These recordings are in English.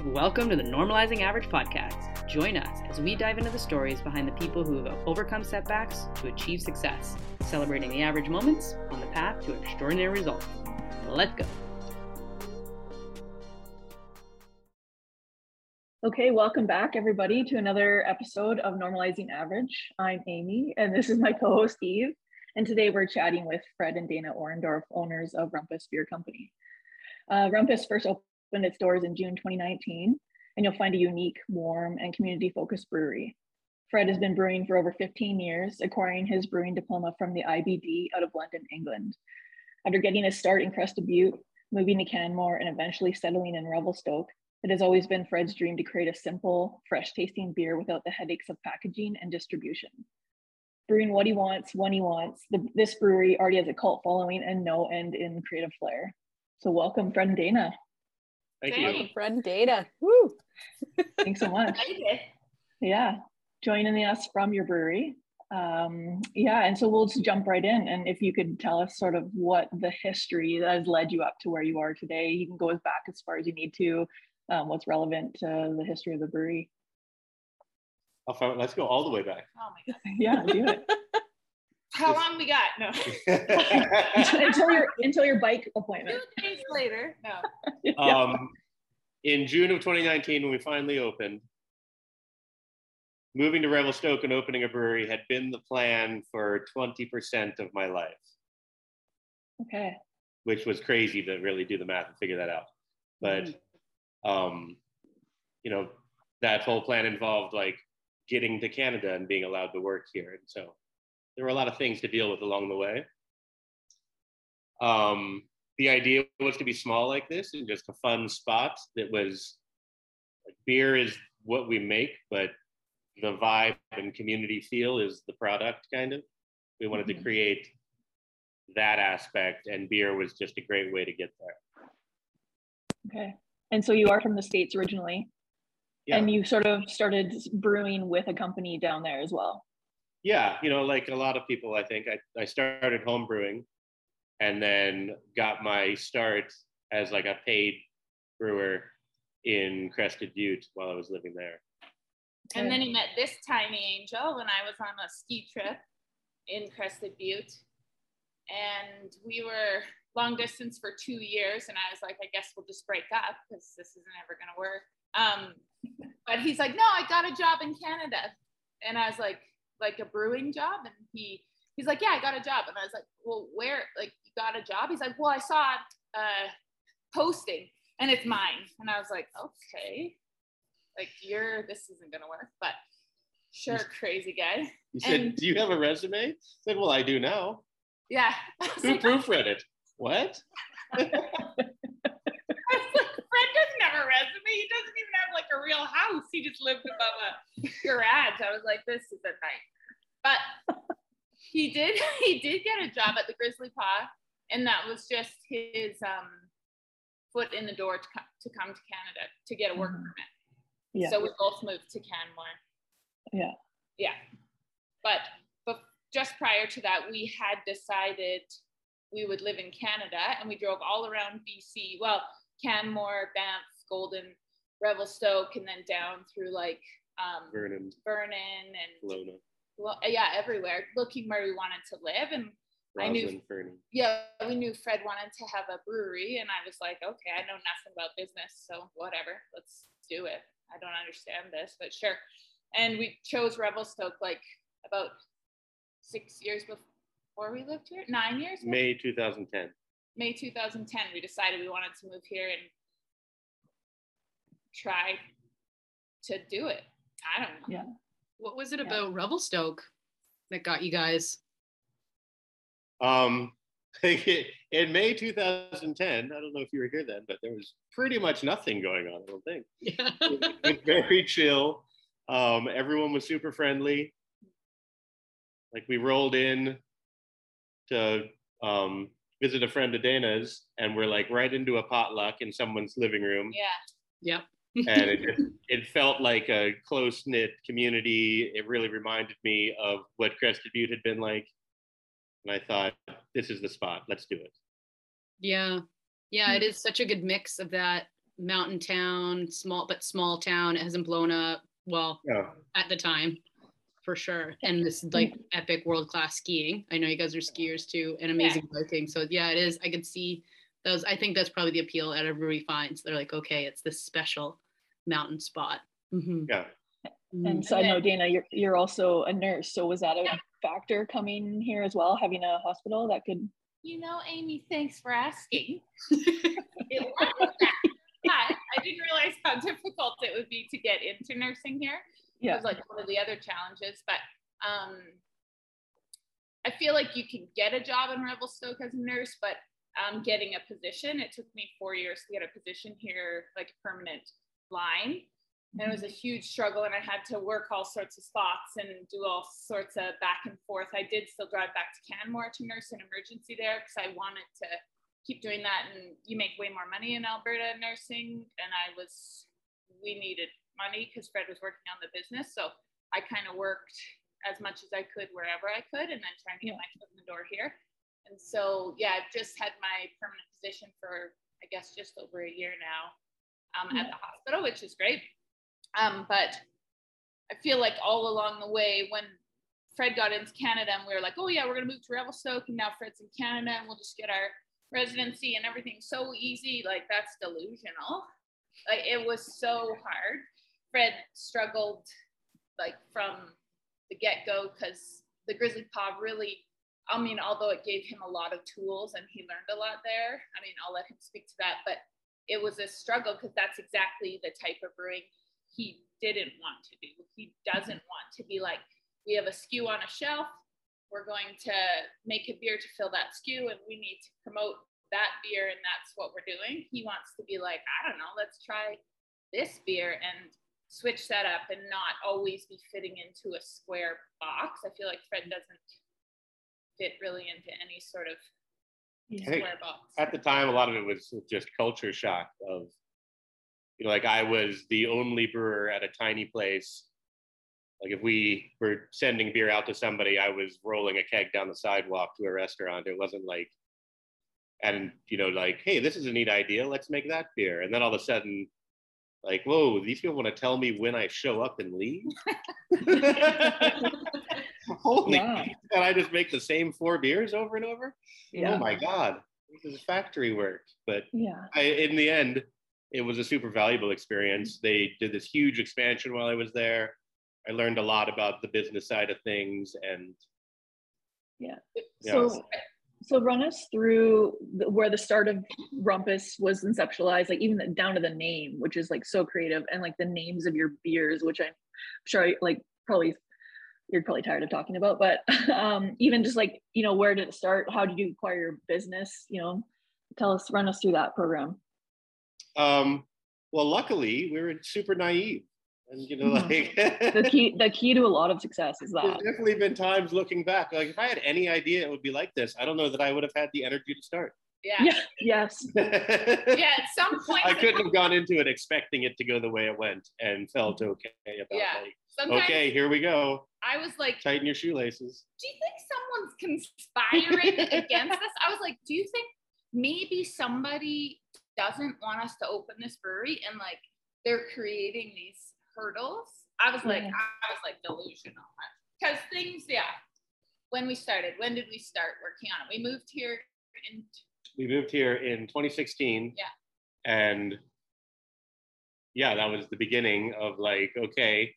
Welcome to the Normalizing Average podcast. Join us as we dive into the stories behind the people who have overcome setbacks to achieve success, celebrating the average moments on the path to extraordinary results. Let's go. Okay, welcome back, everybody, to another episode of Normalizing Average. I'm Amy, and this is my co host, Eve. And today we're chatting with Fred and Dana Orndorff, owners of Rumpus Beer Company. Uh, Rumpus first opened its doors in June 2019, and you'll find a unique, warm, and community focused brewery. Fred has been brewing for over 15 years, acquiring his brewing diploma from the IBD out of London, England. After getting his start in Crested Butte, moving to Canmore, and eventually settling in Revelstoke, it has always been Fred's dream to create a simple, fresh tasting beer without the headaches of packaging and distribution. Brewing what he wants, when he wants, the, this brewery already has a cult following and no end in creative flair. So welcome, Fred and Dana. Thank Thanks. you. Friend data. Woo. Thanks so much. yeah, joining us from your brewery. Um, yeah, and so we'll just jump right in. And if you could tell us sort of what the history that has led you up to where you are today, you can go as back as far as you need to. Um, what's relevant to the history of the brewery? I'll find, let's go all the way back. Oh my god. Yeah, do it How long we got? No. until your until your bike appointment. Two days later. No. Um, in June of 2019, when we finally opened, moving to Revelstoke and opening a brewery had been the plan for 20% of my life, Okay. which was crazy to really do the math and figure that out. But, um, you know, that whole plan involved like getting to Canada and being allowed to work here. And so there were a lot of things to deal with along the way. Um, the idea was to be small like this and just a fun spot that was like beer is what we make, but the vibe and community feel is the product kind of. We wanted to Mhm. create that aspect, and beer was just a great way to get there. Okay. And so you are from the States originally, Yeah. and you sort of started brewing with a company down there as well. Yeah, you know, like a lot of people, I think I, I started home brewing and then got my start as like a paid brewer in Crested Butte while I was living there. And then he met this tiny angel when I was on a ski trip in Crested Butte. And we were long distance for two years. And I was like, I guess we'll just break up because this isn't ever going to work. Um, but he's like, no, I got a job in Canada. And I was like, like a brewing job. And he, he's like, yeah, I got a job. And I was like, well, where, like, you got a job? He's like, well, I saw it uh, posting and it's mine. And I was like, okay, like you're, this isn't gonna work, but sure, crazy guy. You said, And- Do you have a resume? I said, Well, I do now. Yeah. Who like, proofread it? What? I was like, Fred doesn't have a resume. He doesn't even have like a real house. He just lived above a garage. I was like, this is a nightmare. But he did he did get a job at the Grizzly Paw, and that was just his um, foot in the door to come to come to Canada to get a work Mhm. permit. Yeah. So we both moved to Canmore. Yeah. Yeah. But but just prior to that, we had decided we would live in Canada and we drove all around BC. Well, Canmore, Banff, Golden, Revelstoke, and then down through like um, Vernon, Vernon and Kelowna, well, yeah, everywhere, looking where we wanted to live. And I knew- Rossland, Fernie. yeah, we knew Fred wanted to have a brewery, and I was like, okay, I know nothing about business, so whatever, let's do it. I don't understand this, but sure. And we chose Revelstoke like about six years before we lived here, nine years. ago? May 2010. May 2010, we decided we wanted to move here and try to do it. I don't know. Yeah. What was it Yeah. about Revelstoke that got you guys? Um, in May 2010, I don't know if you were here then, but there was pretty much nothing going on, I don't think. Yeah. it was very chill. Um, everyone was super friendly. Like we rolled in to um, visit a friend of Dana's, and we're like right into a potluck in someone's living room, Yeah. yep. And it just, it felt like a close knit community. It really reminded me of what Crested Butte had been like, and I thought this is the spot. Let's do it. Yeah. Yeah, hmm. it is such a good mix of that mountain town, small but small town. It hasn't blown up. Well, Yeah. at the time, for sure. And this hmm. like epic world class skiing. I know you guys are skiers too, and amazing biking. So yeah, it is. I could see those. I think that's probably the appeal that everybody finds. They're like, okay, it's this special mountain spot. Mhm. Yeah. And so I know Dana, you're you're also a nurse. So was that a factor coming here as well, having a hospital that could? You know, Amy, thanks for asking. it wasn't that, but I didn't realize how difficult it would be to get into nursing here. It Yeah. was like one of the other challenges, but um, I feel like you can get a job in Revelstoke as a nurse, but um, getting a position, it took me four years to get a position here, like a permanent line. And it was a mm-hmm. huge struggle, and I had to work all sorts of spots and do all sorts of back and forth. I did still drive back to Canmore to nurse an emergency there because I wanted to keep doing that. And you make way more money in Alberta nursing, and I was, we needed money because Fred was working on the business. So I kind of worked as much as I could wherever I could, and then trying to get my foot in the door here. And so, yeah, I've just had my permanent position for, I guess, just over a year now um, at the hospital, which is great. Um, but I feel like all along the way, when Fred got into Canada and we were like, oh, yeah, we're going to move to Revelstoke, and now Fred's in Canada, and we'll just get our residency and everything's so easy. Like, that's delusional. Like, it was so hard. Fred struggled, like, from the get go because the Grizzly Paw really I mean, although it gave him a lot of tools and he learned a lot there, I mean, I'll let him speak to that, but it was a struggle because that's exactly the type of brewing he didn't want to do. He doesn't want to be like, we have a SKU on a shelf, we're going to make a beer to fill that SKU, and we need to promote that beer, and that's what we're doing. He wants to be like, I don't know, let's try this beer and switch that up and not always be fitting into a square box. I feel like Fred doesn't fit really into any sort of I think square box. at the time, a lot of it was just culture shock of, you know, like I was the only brewer at a tiny place. Like if we were sending beer out to somebody, I was rolling a keg down the sidewalk to a restaurant. It wasn't like, and you know, like, hey, this is a neat idea. Let's make that beer. And then all of a sudden, like, whoa, these people want to tell me when I show up and leave. Holy, Wow. and I just make the same four beers over and over. Yeah. Oh my god, this is factory work. But Yeah. I, in the end, it was a super valuable experience. They did this huge expansion while I was there. I learned a lot about the business side of things, and Yeah. So, so run us through the, where the start of Rumpus was conceptualized, like even the, down to the name, which is like so creative, and like the names of your beers, which I'm sure I, like probably you're probably tired of talking about, but um, even just like you know where did it start? How did you acquire your business? You know, tell us, run us through that program. um, well, luckily we were super naive, and you know, Mhm. like The key, the key to a lot of success is There's that. definitely been times looking back, like if I had any idea it would be like this, I don't know that I would have had the energy to start. Yeah. Yeah. Yes. Yeah. At some point, I couldn't have gone into it expecting it to go the way it went and felt mm-hmm. okay about Yeah. like, sometimes okay, here we go. I was like, Tighten your shoelaces. do you think someone's conspiring against us? I was like, do you think maybe somebody doesn't want us to open this brewery and like they're creating these hurdles? I was like, Yeah. I was like delusional because things, yeah. When we started, when did we start working on it? We moved here in We moved here in 2016. Yeah. And yeah, that was the beginning of like, okay,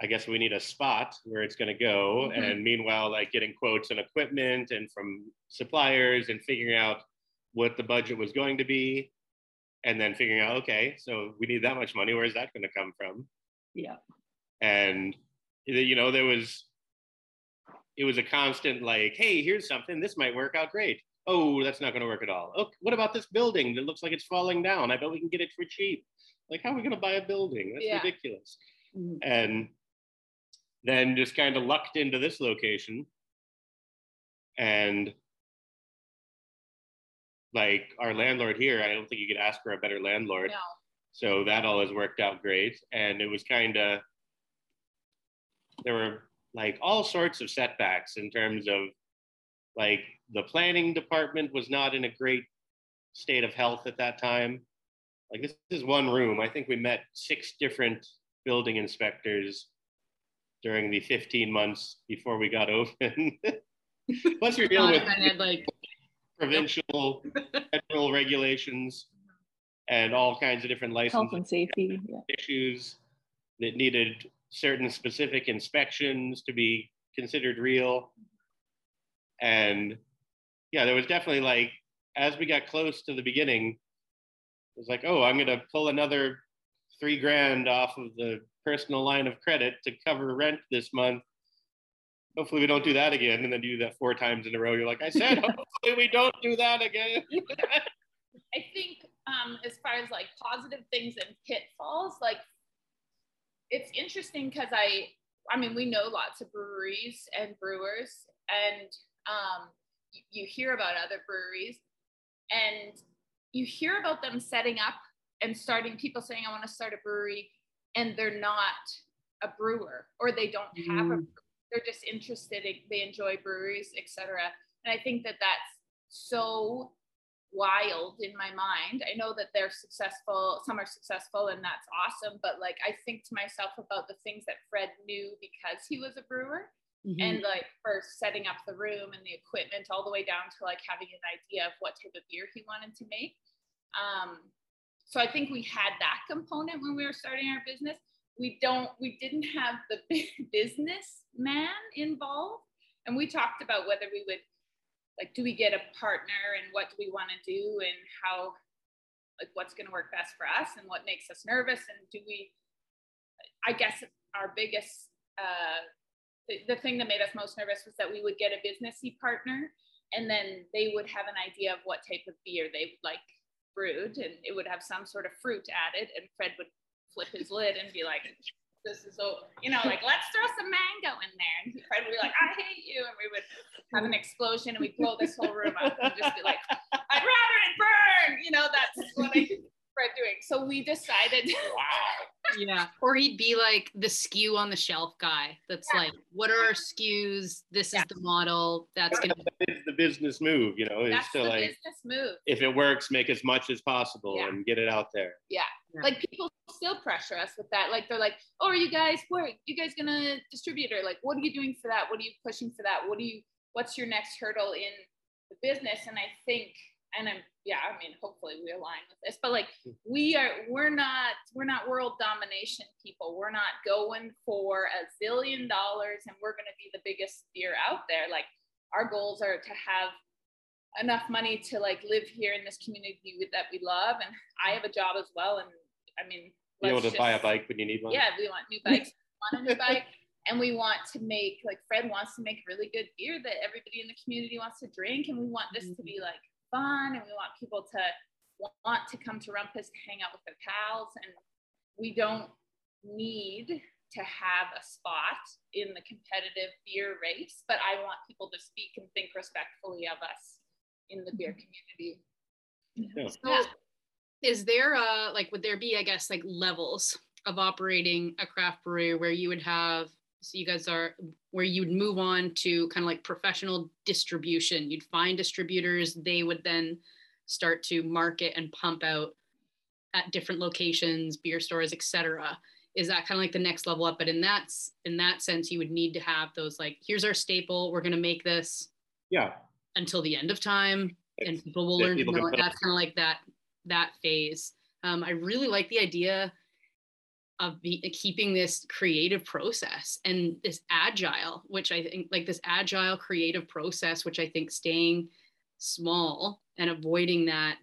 I guess we need a spot where it's going to go. Mhm. And meanwhile, like getting quotes and equipment and from suppliers and figuring out what the budget was going to be. And then figuring out, okay, so we need that much money. Where's that going to come from? Yeah. and you know there was it was a constant like hey here's something this might work out great oh that's not going to work at all. Oh what about this building that looks like it's falling down? I bet we can get it for cheap. Like how are we going to buy a building? That's Yeah. ridiculous. Mhm. and then just kind of lucked into this location. And like our landlord here i don't think you could ask for a better landlord. No, so that all has worked out great. And it was kind of, there were like all sorts of setbacks in terms of like the planning department was not in a great state of health at that time. like this is one room. I think we met six different building inspectors during the 15 months before we got open. Plus, you're dealing with had, like provincial, federal regulations and all kinds of different Health and safety. Yeah. issues that needed certain specific inspections to be considered real. And yeah, there was definitely like, as we got close to the beginning, it was like, oh, I'm going to pull another three grand off of the personal line of credit to cover rent this month. Hopefully, we don't do that again. And then do that four times in a row. You're like, I said, hopefully, we don't do that again. I think um, as far as like positive things and pitfalls, like it's interesting because I, I mean, we know lots of breweries and brewers, and um, you, hear about other breweries, and you hear about them setting up and starting. People saying, "I want to start a brewery," and they're not a brewer, or they don't have a. Mm. They're just interested. In, they enjoy breweries, etc. And I think that that's so wild in my mind. I know that they're successful, some are successful, and that's awesome. But like, I think to myself about the things that Fred knew because he was a brewer, Mhm. and like for setting up the room and the equipment, all the way down to like having an idea of what type of beer he wanted to make. Um, so I think we had that component when we were starting our business. We don't, we didn't have the business man involved, and we talked about whether we would like do we get a partner and what do we want to do and how like what's going to work best for us and what makes us nervous and do we i guess our biggest uh, the, thing that made us most nervous was that we would get a businessy partner and then they would have an idea of what type of beer they would like brewed and it would have some sort of fruit added and fred would flip his lid and be like this is so you know like let's throw some mango in there and fred would be like i hate you and we would have an explosion and we'd blow this whole room up and just be like, I'd rather it burn. You know, that's what I see Fred doing. So we decided. wow. yeah. Or he'd be like the SKU on the shelf guy. That's Yeah. like, what are our SKUs? This Yeah. is the model. That's gonna That is the business move, you know, is That's to the like, business move. if it works, make as much as possible Yeah. and get it out there. Yeah. Like people still pressure us with that. Like they're like, "Oh, are you guys? What you guys gonna distribute or like, what are you doing for that? What are you pushing for that? What do you? What's your next hurdle in the business?" And I think, and I'm yeah, I mean, hopefully we align with this, but like we are, we're not, we're not world domination people. We're not going for a zillion dollars and we're gonna be the biggest beer out there. Like our goals are to have enough money to like live here in this community that we love and i have a job as well and i mean Be able to buy a bike when you need one. yeah we want new bikes we want a new bike and we want to make like fred wants to make really good beer that everybody in the community wants to drink and we want this to be like fun and we want people to want to come to rumpus to hang out with their pals and we don't need to have a spot in the competitive beer race but i want people to speak and think respectfully of us in the beer community. Yeah. So is there uh like would there be, I guess, like levels of operating a craft brewery where you would have so you guys are where you would move on to kind of like professional distribution. You'd find distributors, they would then start to market and pump out at different locations, beer stores, etc. Is that kind of like the next level up? But in that in that sense, you would need to have those like, here's our staple, we're gonna make this Yeah. until the end of time and people will learn to people can know it. That's kind of like that that phase. Um, I really like the idea of be, keeping this creative process and this agile, which I think like this agile creative process, which I think staying small and avoiding that.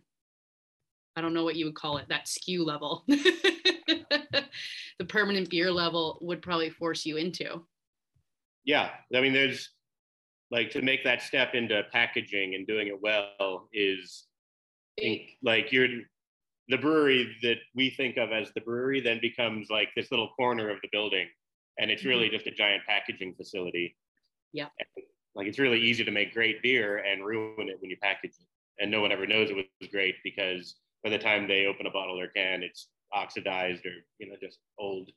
I don't know what you would call it, that SKU level, the permanent beer level would probably force you into. Yeah. I mean, there's like to make that step into packaging and doing it well is like you're the brewery that we think of as the brewery then becomes like this little corner of the building and it's really just a giant packaging facility Yeah. And, like it's really easy to make great beer and ruin it when you package it and no one ever knows it was great because by the time they open a bottle or can it's oxidized or you know just old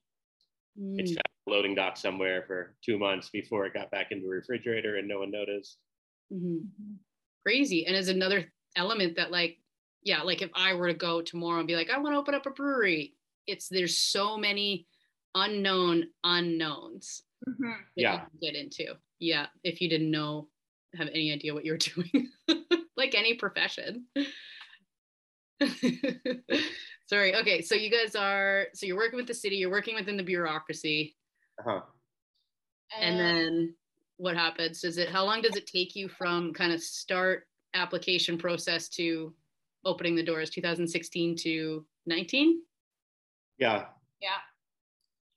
it's Mm. on a loading dock somewhere for two months before it got back into a refrigerator and no one noticed Mhm. crazy and as another element that like yeah, like if I were to go tomorrow and be like, I want to open up a brewery, it's there's so many unknown unknowns Mhm. that Yeah. you can get into. Yeah, if you didn't know, have any idea what you're doing, like any profession. Sorry. Okay, so you guys are so you're working with the city, you're working within the bureaucracy, Uh-huh. and then what happens? Does it? How long does it take you from kind of start application process to opening the doors? 2016 to 19. Yeah. yeah,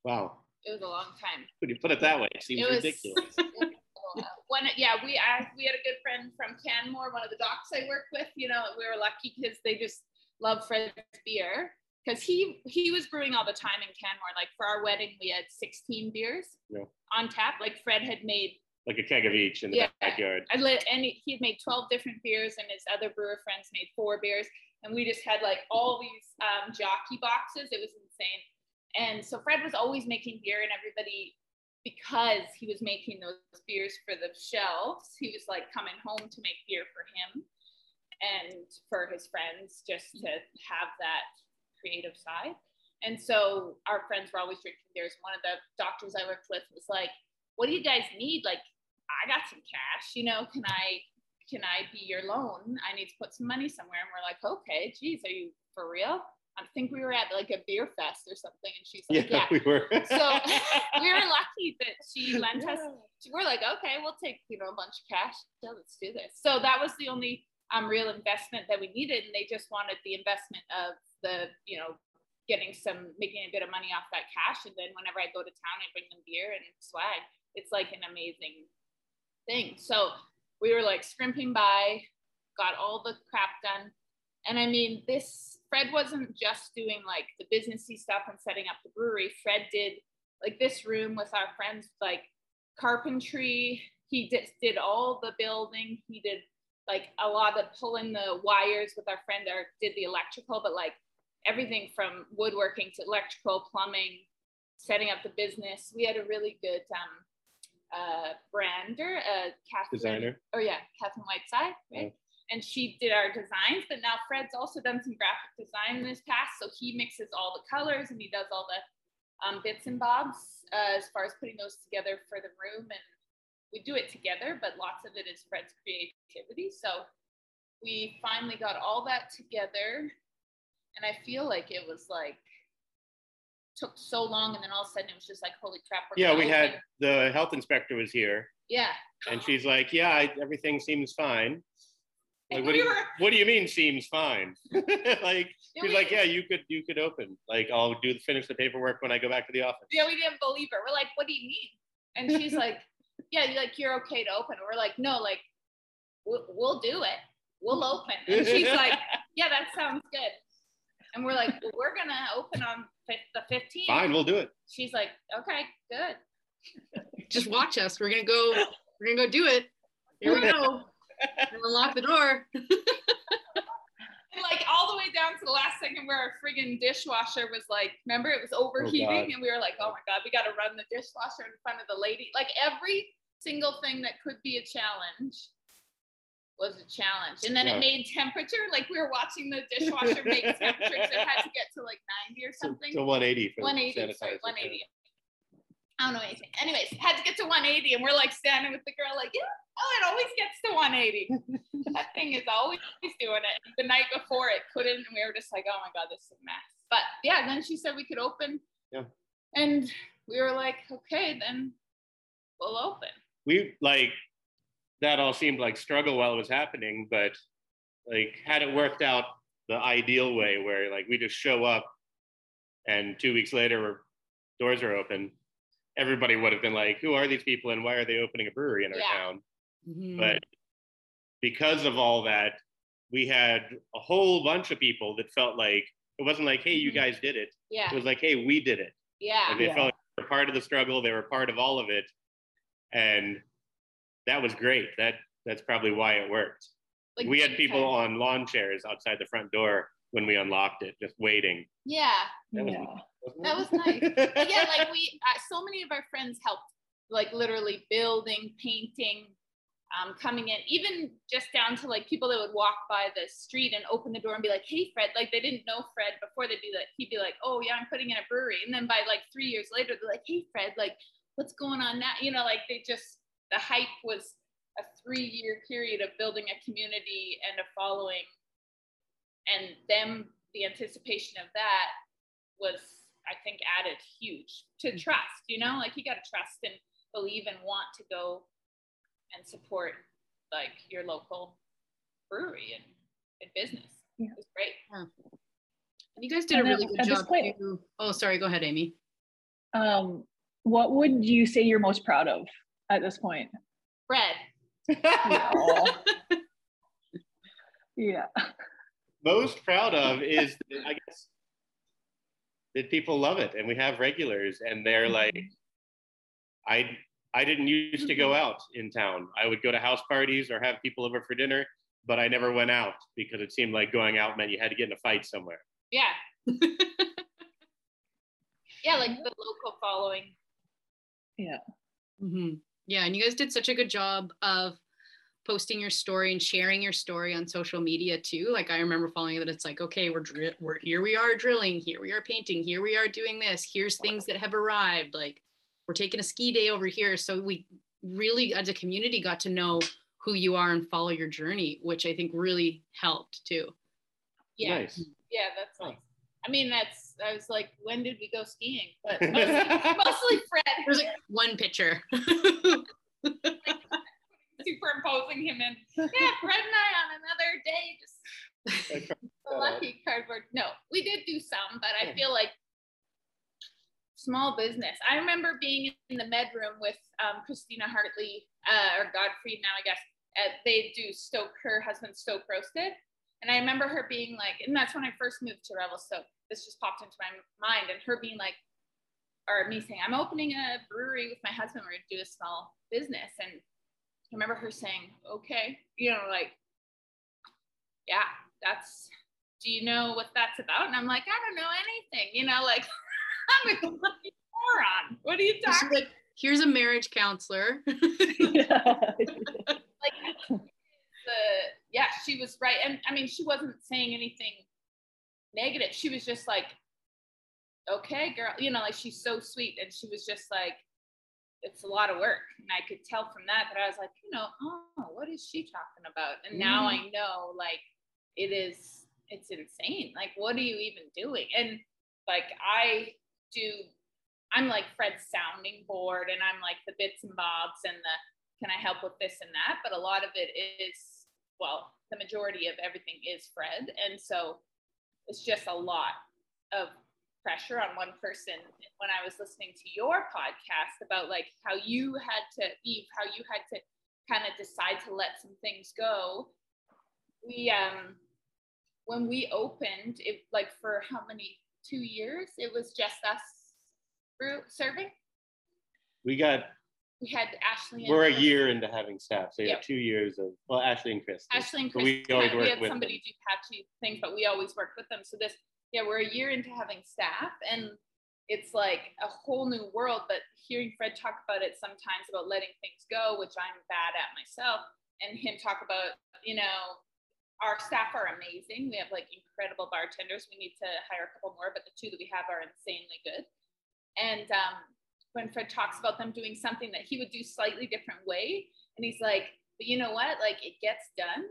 Wow. it was a long time. When you put it that way, it seems It was- ridiculous. One, yeah, we I, we had a good friend from Canmore, one of the docs I work with. You know, we were lucky because they just love Fred's beer because he he was brewing all the time in Canmore. Like for our wedding, we had 16 beers Yeah. on tap. Like Fred had made like a keg of each in the Yeah. backyard. I lit, and he he had made 12 different beers, and his other brewer friends made four beers. And we just had like all these um, jockey boxes. It was insane. And so Fred was always making beer, and everybody, because he was making those beers for the shelves, he was like coming home to make beer for him and for his friends just to have that creative side. And so our friends were always drinking beers. One of the doctors I worked with was like, What do you guys need? Like, I got some cash, you know, can I can I be your loan? I need to put some money somewhere. And we're like, okay, geez, are you for real? I think we were at like a beer fest or something. And she's like, yeah. we were. So we were lucky that she lent us. We're like, okay, we'll take, you know, a bunch of cash. Yeah, let's do this. So that was the only um, real investment that we needed. And they just wanted the investment of the, you know, getting some, making a bit of money off that cash. And then whenever I go to town, I bring them beer and swag. It's like an amazing thing. So we were like scrimping by, got all the crap done. And I mean, this Fred wasn't just doing like the businessy stuff and setting up the brewery. Fred did like this room with our friends, like carpentry. He did, did all the building. He did like a lot of pulling the wires with our friend or did the electrical, but like everything from woodworking to electrical, plumbing, setting up the business. We had a really good um, uh, brander, uh, Catherine. Designer. Oh yeah, Catherine Whiteside, right? And she did our designs, but now Fred's also done some graphic design in his past. So he mixes all the colors and he does all the um, bits and bobs uh, as far as putting those together for the room. And we do it together, but lots of it is Fred's creativity. So we finally got all that together. And I feel like it was like, took so long. And then all of a sudden it was just like, holy crap. we're Yeah, we had the health inspector was here, Yeah. and she's like, "Yeah, I, everything seems fine." Like, what, do we you, were- what do you mean seems fine? like she's we- like, "Yeah, you could you could open. Like I'll do finish the paperwork when I go back to the office." yeah, we didn't believe her. We're like, what do you mean? And she's like, yeah, you're like you're okay to open. We're like, no, like we'll, we'll do it. We'll open. And she's like, yeah, that sounds good. And we're like, well, we're gonna open on the 15th. Fine, we'll do it. She's like, okay, good. Just watch us. We're gonna go. We're gonna go do it. Here we go. And we'll unlock the door. Like all the way down to the last second where our friggin' dishwasher was like, remember it was oh, overheating, God. and we were like, oh my god, we got to run the dishwasher in front of the lady. Like every single thing that could be a challenge was a challenge. And then Yeah. it made temperature. Like we were watching the dishwasher make temperatures. It had to get to like 90 or So, something. to 180 for 180, sorry, sanitizer. 180. I don't know anything. Anyways, had to get to 180, and we're like standing with the girl, like, yeah, oh, it always gets to 180. that thing is always doing it. The night before it couldn't, and we were just like, oh my god, this is a mess. But yeah, then she said we could open. Yeah. And we were like, okay, then we'll open. we like that all seemed like struggle while it was happening, but like had it worked out the ideal way where like we just show up and two weeks later doors are open, everybody would have been like, who are these people and why are they opening a brewery in our Yeah. town? Mhm. But because of all that, we had a whole bunch of people that felt like it wasn't like, hey, you Mhm. guys did it. Yeah. It was like, hey, we did it. Yeah. Like they Yeah. felt like they were part of the struggle. They were part of all of it, and that was great. That that's probably why it worked. Like we had people time. on lawn chairs outside the front door when we unlocked it, just waiting. Yeah. That was- Yeah. wasn't That was nice. Yeah, like we, uh, so many of our friends helped, like literally building, painting, um, coming in, even just down to like people that would walk by the street and open the door and be like, "Hey, Fred!" Like they didn't know Fred before they'd be like, He'd be like, "Oh yeah, I'm putting in a brewery," and then by like three years later, they're like, "Hey, Fred! Like what's going on now?" You know, like they just the hype was a three-year period of building a community and a following, and them the anticipation of that was, I think, added huge to Mm-hmm. trust. You know, like you got to trust and believe and want to go and support like your local brewery and, and business. Yeah. It was great. And you guys did And a then really good job point- Oh, sorry. Go ahead, Amy. Um, what would you say you're most proud of at this point? Fred, Aw. yeah. Most proud of is, that, I guess, that people love it, and we have regulars, and they're mm-hmm. like, I I didn't used to go mm-hmm. out in town. I would go to house parties or have people over for dinner, but I never went out because it seemed like going out meant you had to get in a fight somewhere. yeah. yeah, like mm-hmm. the local following. Yeah. hmm Yeah, and you guys did such a good job of posting your story and sharing your story on social media too. Like I remember following that it's like, okay, we're dri- we're here we are drilling, here we are painting, here we are doing this, here's things that have arrived. Like we're taking a ski day over here. So we really as a community got to know who you are and follow your journey, which I think really helped too. Yeah, Nice. yeah, that's nice. I mean, that's. I was like, when did we go skiing? But mostly, mostly Fred. There's like one picture. superimposing him in. Yeah, Fred and I on another day, just the lucky cardboard. No, we did do some, but I feel like small business. I remember being in the med room with um, Christina Hartley uh, or Godfrey now, I guess. Uh, they do Stoke, her husband Stoke roasted. And I remember her being like, and that's when I first moved to Revelstoke. This just popped into my mind, and her being like, or me saying, I'm opening a brewery with my husband. We're gonna do a small business. And I remember her saying, okay, you know, like, yeah, that's, do you know what that's about? And I'm like, I don't know anything, you know, like, I'm a complete moron. What are you She's talking like, here's a marriage counselor. yeah. like the yeah she was right. And i mean she wasn't saying anything negative. She was just like okay girl you know like she's so sweet. And she was just like it's a lot of work. And i could tell from that that i was like you know oh what is she talking about? And now mm-hmm. i know like it is it's insane. Like what are you even doing? And like i do i'm like fred's sounding board and i'm like the bits and bobs and the can I help with this and that? But a lot of it is, well, the majority of everything is Fred. And so it's just a lot of pressure on one person. When I was listening to your podcast about like how you had to, Eve, how you had to kind of decide to let some things go. We, um, when we opened it, like for how many, two years, it was just us serving. We got We had Ashley. and we're a year into having staff, so yeah, Yep. two years of well, Ashley and Chris. Ashley and Chris, we always we work had with somebody them. do patchy things, but we always work with them. So this, yeah, we're a year into having staff, and it's like a whole new world. But hearing Fred talk about it sometimes about letting things go, which I'm bad at myself, and him talk about, you know, our staff are amazing. We have like incredible bartenders. We need to hire a couple more, but the two that we have are insanely good. And um, when Fred talks about them doing something that he would do slightly different way, and he's like, but you know what? Like it gets done,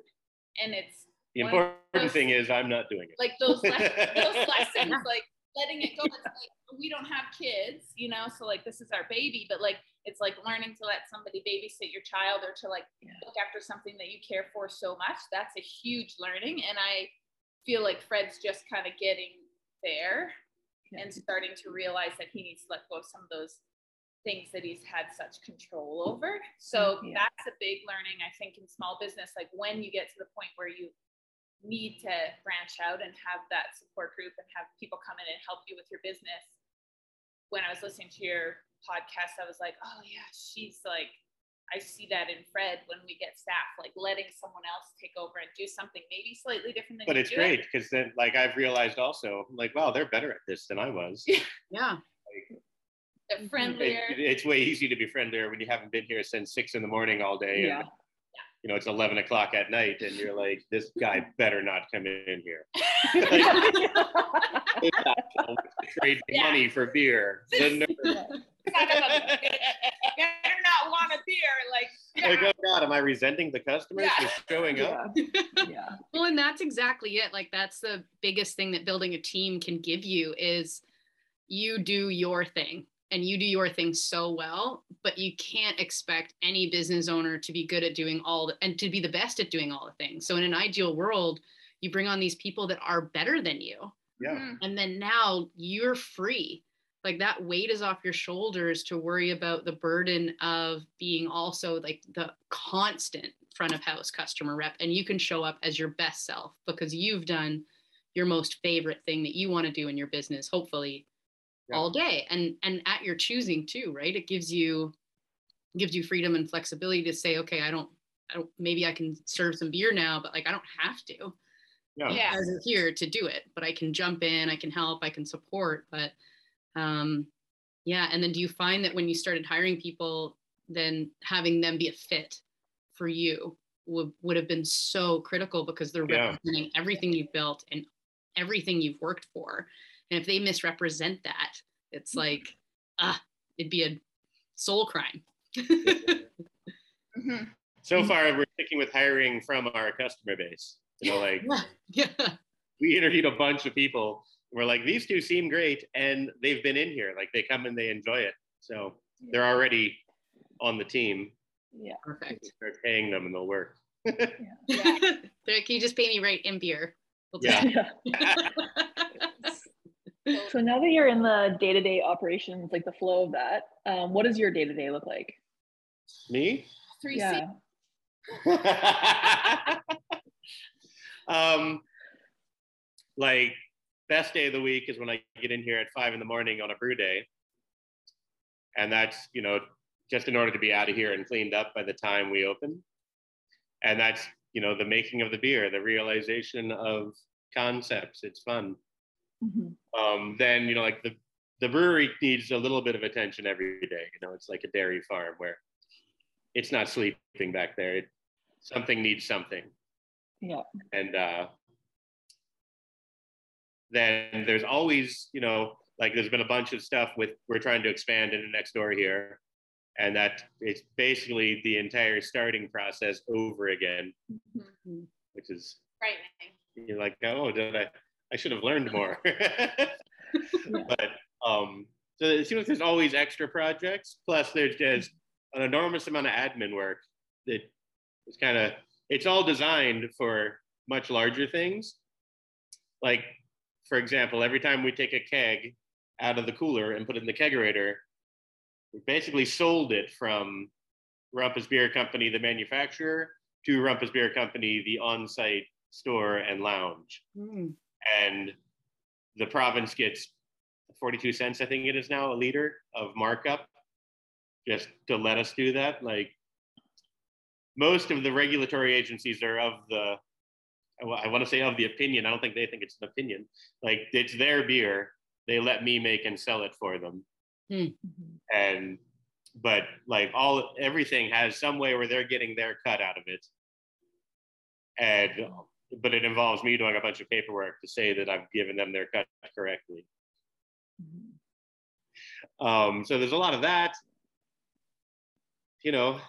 and it's The important those- thing is I'm not doing it. like those les- those lessons, like letting it go. It's like we don't have kids, you know, so like this is our baby, but like it's like learning to let somebody babysit your child or to like Yeah. look after something that you care for so much. That's a huge learning, and I feel like Fred's just kind of getting there Yeah. and starting to realize that he needs to let go of some of those things that he's had such control over. So mm, Yeah. that's a big learning, I think, in small business. Like when you get to the point where you need to branch out and have that support group and have people come in and help you with your business. When I was listening to your podcast, I was like, oh, yeah, she's like, I see that in Fred when we get staff, like letting someone else take over and do something maybe slightly different than But you it's do great because then, like, I've realized also, like, wow, they're better at this than I was. Yeah. They're mm-hmm. It- friendlier. it's way easy to be friendlier when you haven't been here since six in the morning all day. Yeah. And you know, it's 11 o'clock at night and you're like, this guy better not come in here. Trade Yeah. money for beer. The nerve. Son of a bitch. Better not want a beer. Like, Like, oh God, am I resenting the customers Yeah. for showing up? yeah. yeah. Well, and that's exactly it. Like that's the biggest thing that building a team can give you is you do your thing and you do your thing so well, but you can't expect any business owner to be good at doing all the, and to be the best at doing all the things. So in an ideal world, you bring on these people that are better than you. Yeah. Mhm. And then now you're free. Like that weight is off your shoulders to worry about the burden of being also like the constant front of house customer rep. And you can show up as your best self because you've done your most favorite thing that you want to do in your business, hopefully Yeah. all day. And and at your choosing too, right? It gives you gives you freedom and flexibility to say, okay, I don't I don't maybe I can serve some beer now, but like I don't have to Yeah. Yeah. guys are here to do it, but I can jump in, I can help, I can support. But um, yeah, and then do you find that when you started hiring people, then having them be a fit for you would would have been so critical because they're Yeah. representing everything you've built and everything you've worked for. And if they misrepresent that, it's like ah, it'd be a soul crime. Mhm. So far, we're sticking with hiring from our customer base. You know, like yeah. we interviewed a bunch of people. We're like, these two seem great, and they've been in here. Like they come and they enjoy it, so they're already on the team. Yeah. Perfect. Start paying them, and they'll work. Yeah. They're can you just pay me right in beer? We'll Yeah. take yeah. it." So now that you're in the day-to-day operations, like the flow of that, um, what does your day-to-day look like? Me? Three Yeah. um, like best day of the week is when I get in here at five in the morning on a brew day, and that's you know just in order to be out of here and cleaned up by the time we open, and that's you know the making of the beer, the realization of concepts. It's fun. Mhm. Um, then you know like the the brewery needs a little bit of attention every day. You know, it's like a dairy farm where it's not sleeping back there. It, something needs something Yeah. and uh, then there's always you know like there's been a bunch of stuff with we're trying to expand into next door here and that it's basically the entire starting process over again Mhm. which is Frightening. you're like oh did i i should have learned more. But um so it seems like there's always extra projects plus there's just an enormous amount of admin work that is kind of it's all designed for much larger things. Like for example every time we take a keg out of the cooler and put it in the kegerator we basically sold it from rumpus beer company the manufacturer to rumpus beer company the on-site store and lounge. Mm. And the province gets 42 cents i think it is now a liter of markup just to let us do that. Like most of the regulatory agencies are of the i want to say of the opinion i don't think they think it's an opinion. Like it's their beer they let me make and sell it for them. Mhm. and but like all everything has some way where they're getting their cut out of it. And but it involves me doing a bunch of paperwork to say that i've given them their cut correctly. Mhm. um, so there's a lot of that. You know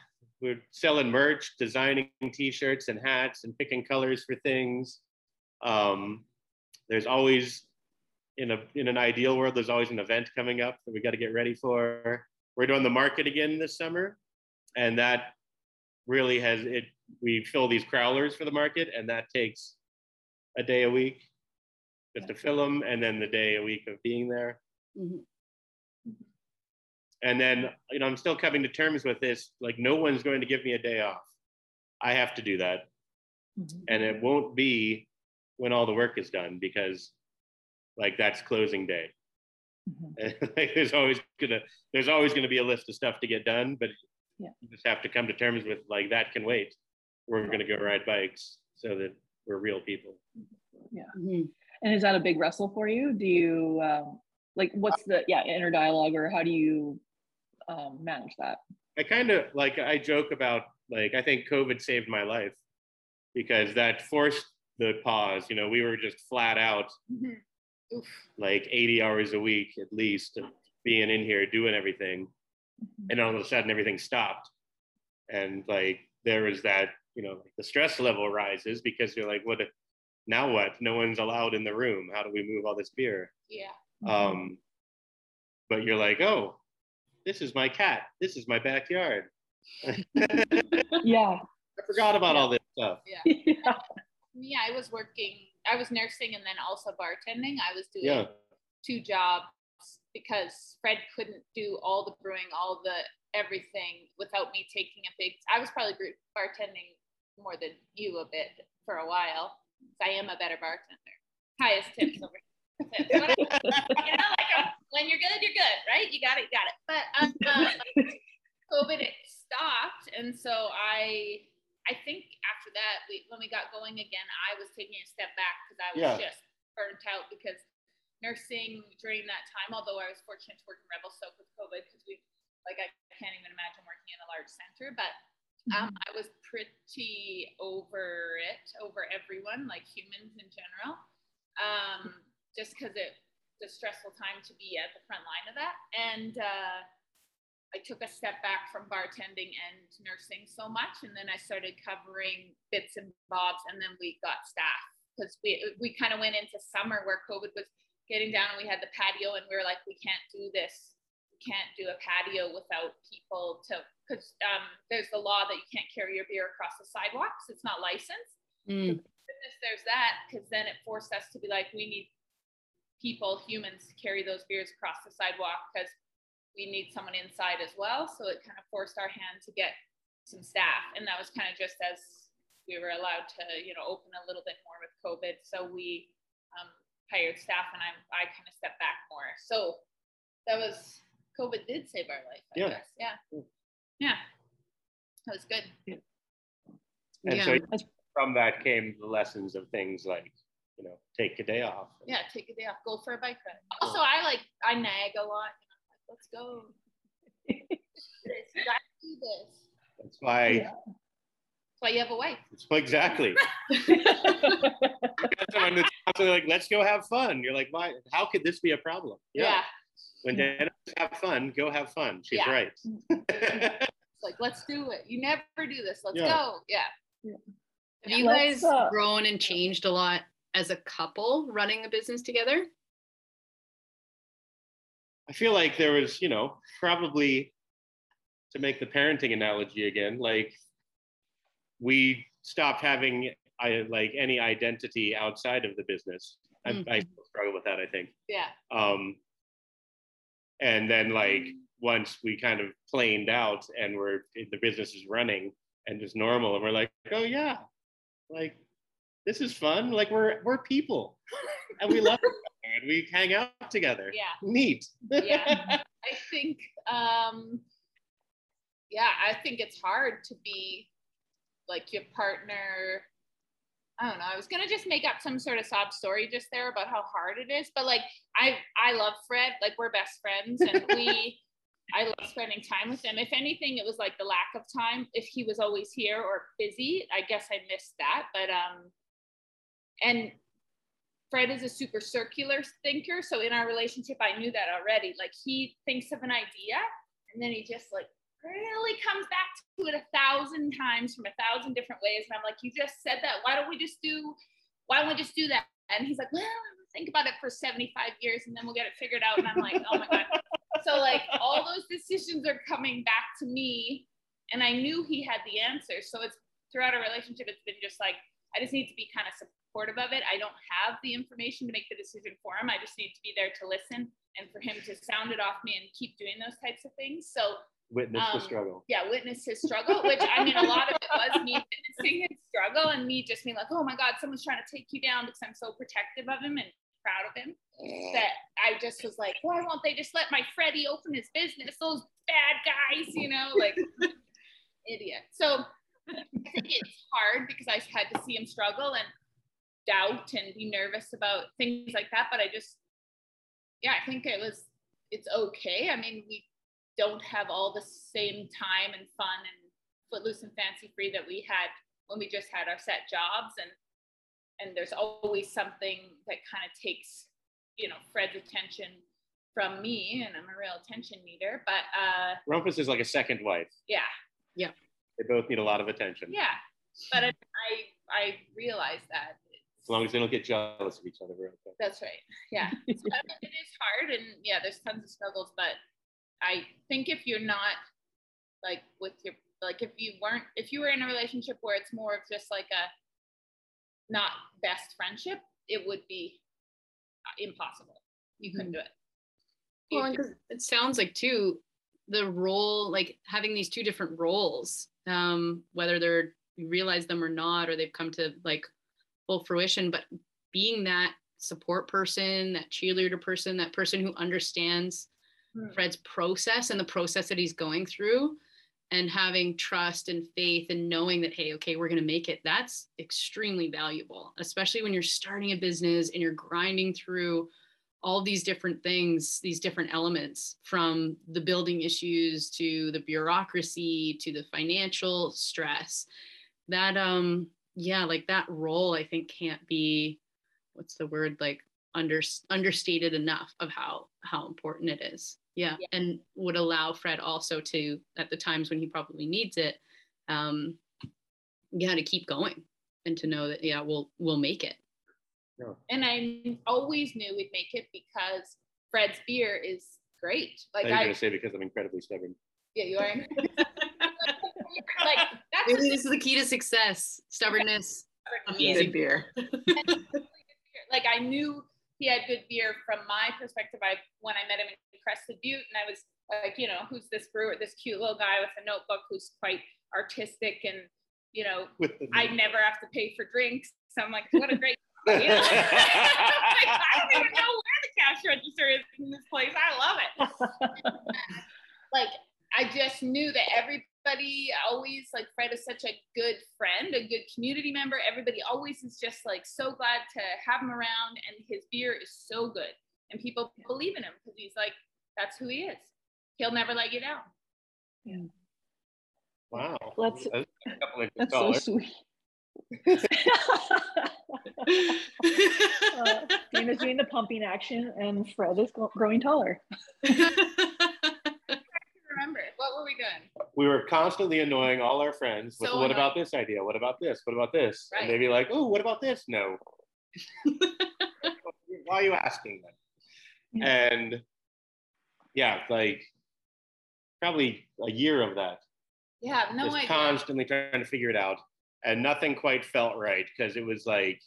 we're selling merch designing t-shirts and hats and picking colors for things. Um, there's always in a in an ideal world there's always an event coming up that we got to get ready for. We're doing the market again this summer and that really has it we fill these crowlers for the market and that takes a day a week just to fill them and then the day a week of being there Mhm. and then you know i'm still coming to terms with this like no one's going to give me a day off i have to do that Mhm. and it won't be when all the work is done because like that's closing day Mhm. like, there's always gonna there's always gonna be a list of stuff to get done but Yeah. you just have to come to terms with like that can wait we're gonna go ride bikes so that we're real people Mhm. And is that a big wrestle for you? Do you um, like what's the yeah inner dialogue or how do you um, manage that? I kind of like I joke about like I think COVID saved my life because that forced the pause. You know, we were just flat out Mhm. Like 80 hours a week at least being in here doing everything and all of a sudden everything stopped and like there was that you know the stress level rises because you're like what if, now what no one's allowed in the room how do we move all this beer Yeah. um but you're like oh this is my cat this is my backyard yeah. i forgot about all this stuff yeah. Me, I was working, I was nursing and then also bartending. I was doing yeah two jobs because Fred couldn't do all the brewing, all the everything without me taking a big. I was probably bartending more than you a bit for a while. Because I am a better bartender. Highest tips over. tips. You know, like um, when you're good, you're good, right? You got it, you got it. But um, COVID it stopped, and so I, I think after that, we when we got going again, I was taking a step back because I was Yeah. just burnt out because nursing during that time, although I was fortunate to work in Revelstoke with COVID because we, like, I can't even imagine working in a large center, but um, I was pretty over it, over everyone, like humans in general, um, just because it was a stressful time to be at the front line of that. And uh, I took a step back from bartending and nursing so much, and then I started covering bits and bobs, and then we got staff because we we kind of went into summer where COVID was getting down, and we had the patio, and we were like, we can't do this. Can't do a patio without people to because um, there's the law that you can't carry your beer across the sidewalks. It's not licensed. Mm. Goodness, there's that because then it forced us to be like, we need people, humans, to carry those beers across the sidewalk because we need someone inside as well. So it kind of forced our hand to get some staff, and that was kind of just as we were allowed to, you know, open a little bit more with COVID. So we um, hired staff, and I I kind of stepped back more. So that was COVID did save our life. I Yeah. guess. Yeah. Yeah. That was good. and Yeah. so from that came the lessons of things like you know take a day off Yeah, take a day off, go for a bike ride. Also, I like I nag a lot. You know, like, let's go. this, you gotta do this. that's why Yeah. That's why you have a wife. it's exactly That's someone that's constantly like, let's go have fun. You're like, why? How could this be a problem? Yeah. When Dana have fun, go have fun. She's Yeah. right. It's like, let's do it. You never do this. Let's Yeah. go. Yeah. Have you Let's, guys uh, grown and changed a lot as a couple running a business together? I feel like there was, you know, probably to make the parenting analogy again, like we stopped having I, like any identity outside of the business. I, I struggle with that, I think. Yeah. Um, and then like once we kind of planed out and we're the business is running and it's normal and we're like, oh yeah, like this is fun. Like we're we're people and we love and we hang out together. Yeah. Neat. Yeah. I think, um, yeah, I think it's hard to be like your partner. I don't know. I was gonna just make up some sort of sob story just there about how hard it is, but like I I love Fred. Like we're best friends, and we I love spending time with him. If anything, it was like the lack of time. If he was always here or busy, I guess I missed that. But um, and Fred is a super circular thinker. So in our relationship, I knew that already. Like he thinks of an idea and then he just like really comes back to it a thousand times from a thousand different ways. And I'm like, you just said that. Why don't we just do, why don't we just do that? And he's like, well, think about it for 75 years and then we'll get it figured out. And I'm like, oh my God. So like all those decisions are coming back to me. And I knew he had the answer. So it's throughout our relationship, it's been just like, I just need to be kind of supportive of it. I don't have the information to make the decision for him. I just need to be there to listen and for him to sound it off me and keep doing those types of things. So Witness the Um, struggle. yeah, witness his struggle, which I mean, a lot of it was me witnessing his struggle and me just being like, oh my God, someone's trying to take you down because I'm so protective of him and proud of him that I just was like, why won't they just let my Freddie open his business? Those bad guys, you know, like idiot. So I think it's hard because I had to see him struggle and doubt and be nervous about things like that. But I just, yeah, I think it was, it's okay. I mean, we don't have all the same time and fun and footloose and fancy free that we had when we just had our set jobs and and there's always something that kind of takes you know fred's attention from me and i'm a real attention needer but uh Rumpus is like a second wife. yeah yeah They both need a lot of attention. yeah but I, I i realize that As long as they don't get jealous of each other. we're okay. That's right. Yeah. So, I mean, it is hard and yeah, there's tons of struggles, but I think if you're not like with your like if you weren't if you were in a relationship where it's more of just like a not best friendship, it would be uh, impossible. You couldn't do it. You Well, and 'cause it sounds like too the role, like having these two different roles, um, whether they're you realize them or not, or they've come to like full fruition, but being that support person, that cheerleader person, that person who understands. Fred's process and the process that he's going through, and having trust and faith and knowing that, hey, okay, we're going to make it, that's extremely valuable, especially when you're starting a business and you're grinding through all these different things, these different elements from the building issues to the bureaucracy to the financial stress. That, um, yeah, like that role, I think can't be, what's the word, like under, understated enough of how how important it is. Yeah, Yeah. and would allow Fred also to at the times when he probably needs it, um, yeah, to keep going and to know that yeah, we'll we'll make it. and I always knew we'd make it because Fred's beer is great. I Like was I, going to say because I'm incredibly stubborn. yeah, you are. like that's This is the key to success: stubbornness, amazing Good beer. like I knew he had good beer from my perspective. I when I met him in Crested Butte, and I was like, you know, who's this brewer? This cute little guy with a notebook who's quite artistic, and you know, With I never have to pay for drinks. So I'm like, what a great. You know? like, I don't even know where the cash register is in this place. I love it. like I just knew that everybody always like Fred is such a good friend, a good community member. Everybody always is just like so glad to have him around, and his beer is so good, and people believe in him because he's like that's who he is. He'll never let you down. Yeah. wow. Let's- That's a couple inches That's so sweet. uh, Dana's doing the pumping action, and Fred is growing taller. Remember what were we doing? we were constantly annoying all our friends with So what about this idea? What about this? What about this? Right. And they'd be like, oh, what about this? No. Why are you asking them? And yeah, like probably a year of that. Yeah, no just idea. constantly trying to figure it out. And nothing quite felt right because it was like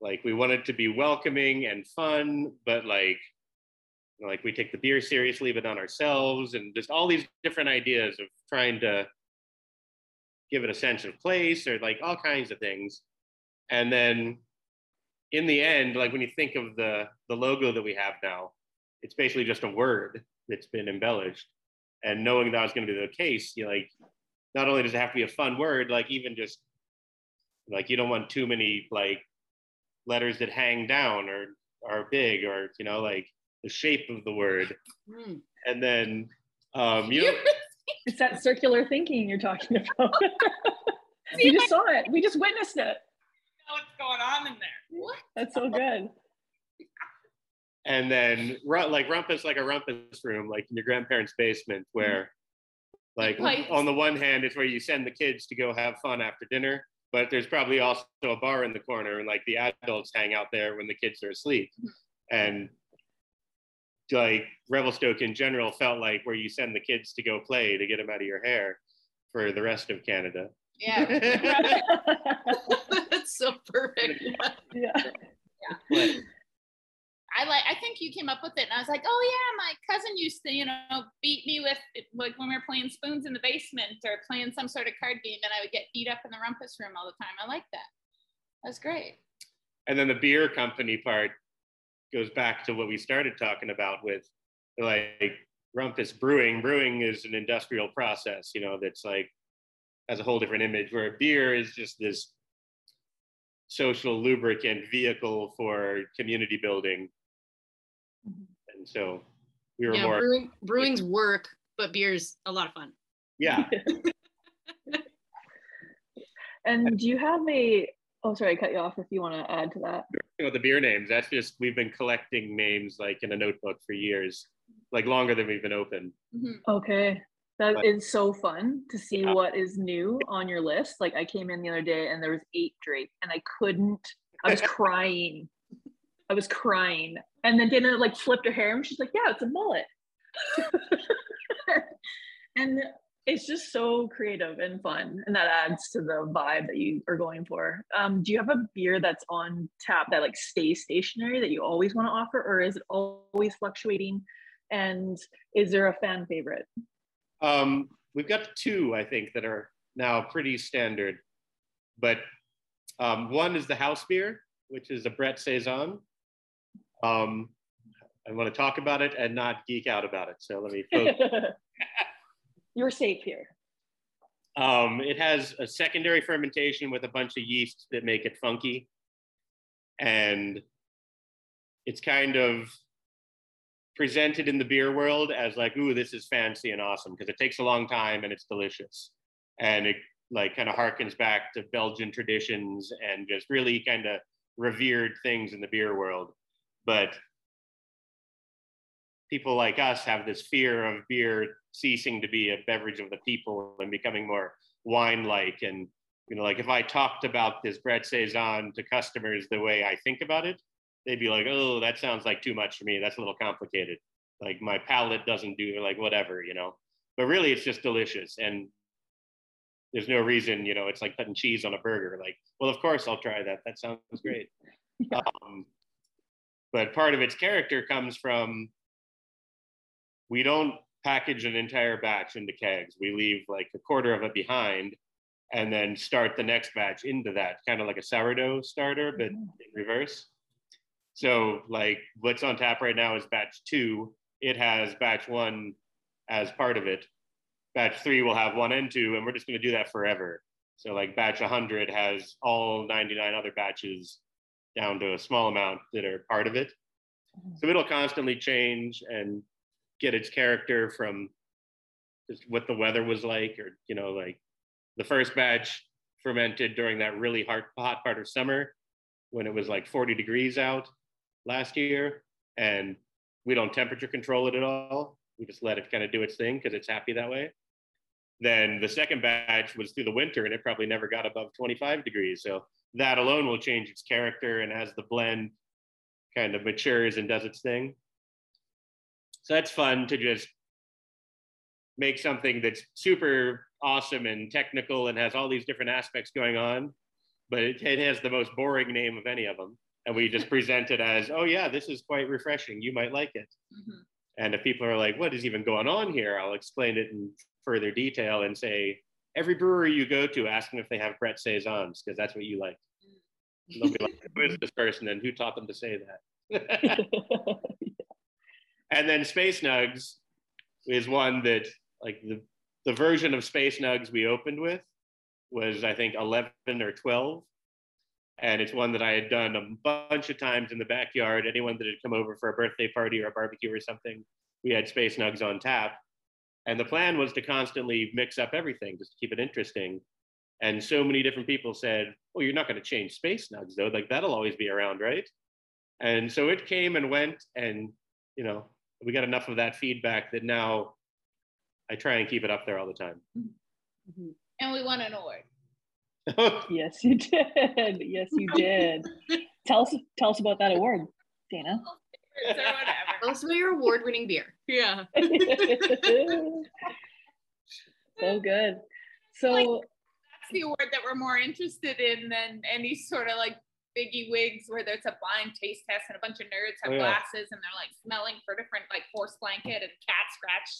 like we wanted to be welcoming and fun, but like like we take the beer seriously, but not ourselves, and just all these different ideas of trying to give it a sense of place or like all kinds of things. And then in the end, like when you think of the the logo that we have now, it's basically just a word that's been embellished. And knowing that was going to be the case, you like not only does it have to be a fun word, like even just like you don't want too many like letters that hang down or are big or you know like the shape of the word. Hmm. And then um, you know, It's that circular thinking you're talking about. we just saw it. We just witnessed it. know what's going on in there. What? That's so good. and then like rumpus like a rumpus room like in your grandparents basement where like Place. on the one hand it's where you send the kids to go have fun after dinner but there's probably also a bar in the corner and like the adults hang out there when the kids are asleep and like revelstoke in general felt like where you send the kids to go play to get them out of your hair for the rest of canada Yeah. That's so perfect. yeah. But- I like. I think you came up with it, and I was like, "Oh yeah, my cousin used to, you know, beat me with like when we were playing spoons in the basement or playing some sort of card game, and I would get beat up in the rumpus room all the time. I like that. That's great. And then the beer company part goes back to what we started talking about with like Rumpus Brewing. Brewing is an industrial process, you know, that's like has a whole different image where beer is just this social lubricant vehicle for community building. Mm-hmm. And so we were yeah, more brewing, brewing's work, but beer's a lot of fun. yeah. and do you have a? Oh, sorry, I cut you off. If you want to add to that. You know, the beer names. That's just we've been collecting names like in a notebook for years, like longer than we've been open. Mhm. Okay. that But- is so fun to see Yeah. what is new on your list. Like I came in the other day and there was eight Drake and I couldn't, I was crying. I was crying. And then Dana like flipped her hair and she's like, yeah, it's a mullet. and it's just so creative and fun. And that adds to the vibe that you are going for. Um, do you have a beer that's on tap that like stays stationary that you always want to offer, or is it always fluctuating? And is there a fan favorite? Um, we've got two, I think, that are now pretty standard. But um, one is the house beer, which is a Brett Saison. Um, I want to talk about it and not geek out about it. So let me focus. You're safe here. Um, it has a secondary fermentation with a bunch of yeasts that make it funky. And it's kind of presented in the beer world as like, ooh, this is fancy and awesome because it takes a long time and it's delicious. And it like kind of harkens back to Belgian traditions and just really kind of revered things in the beer world. But people like us have this fear of beer ceasing to be a beverage of the people and becoming more wine-like. And you know, like if I talked about this Brett Saison to customers the way I think about it, they'd be like, "Oh, that sounds like too much for me. That's a little complicated. Like my palate doesn't do like whatever, you know." But really, it's just delicious, and there's no reason, you know, it's like putting cheese on a burger. Like, well, of course I'll try that. That sounds great. Yeah. Um, but part of its character comes from we don't package an entire batch into kegs. We leave like a quarter of it behind and then start the next batch into that, kind of like a sourdough starter, but mm-hmm. in reverse. So, like what's on tap right now is batch two. It has batch one as part of it. Batch three will have one and two, and we're just going to do that forever. So, like batch 100 has all 99 other batches down to a small amount that are part of it. Mm-hmm. So it'll constantly change and get its character from just what the weather was like, or you know, like the first batch fermented during that really hot part of summer when it was like 40 degrees out last year, and we don't temperature control it at all. We just let it kind of do its thing because it's happy that way. Then the second batch was through the winter, and it probably never got above 25 degrees. So that alone will change its character, and as the blend kind of matures and does its thing. So that's fun to just make something that's super awesome and technical and has all these different aspects going on, but it, it has the most boring name of any of them. And we just present it as, oh, yeah, this is quite refreshing. You might like it. Mhm. And if people are like, what is even going on here? I'll explain it in further detail and say, every brewery you go to, ask them if they have Brett Saisons, because that's what you like. And They'll be like, who is this person and who taught them to say that? and then Space Nugs is one that, like, the, the version of Space Nugs we opened with was, I think, 11 or 12. And it's one that I had done a bunch of times in the backyard. Anyone that had come over for a birthday party or a barbecue or something, we had Space Nugs on tap. And the plan was to constantly mix up everything, just to keep it interesting. And so many different people said, well, you're not going to change Space Nugs, though. Like, that'll always be around, right? And so it came and went. And, you know, we got enough of that feedback that now I try and keep it up there all the time. Mm-hmm. And we won an award. yes, you did. Yes, you did. tell us tell us about that award, Dana. Or. Tell us about your award-winning beer. Yeah. so good. So That's the award that we're more interested in than any sort of like biggy wigs where there's a blind taste test and a bunch of nerds have Oh, yeah. glasses and they're like smelling for different like horse blanket and cat scratch,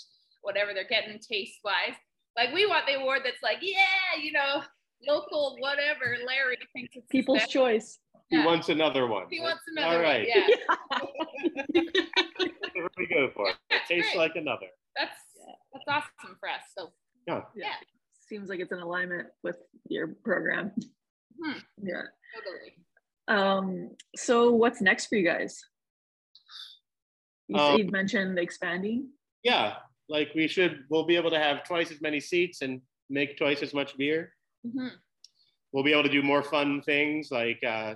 whatever they're getting taste wise. Like we want the award that's like, yeah, you know, local whatever. Larry thinks it's people's best. choice. He wants another one. He wants All another right. one. Yeah. Whatever we go for. It tastes great. like another. That's Yeah. that's awesome for us. So Yeah. Yeah. Seems like it's in alignment with your program. Hmm. Yeah. totally. Um, so what's next for you guys? You, Um, you mentioned expanding. Yeah, like we should. We'll be able to have twice as many seats and make twice as much beer. Mhm. We'll be able to do more fun things like uh,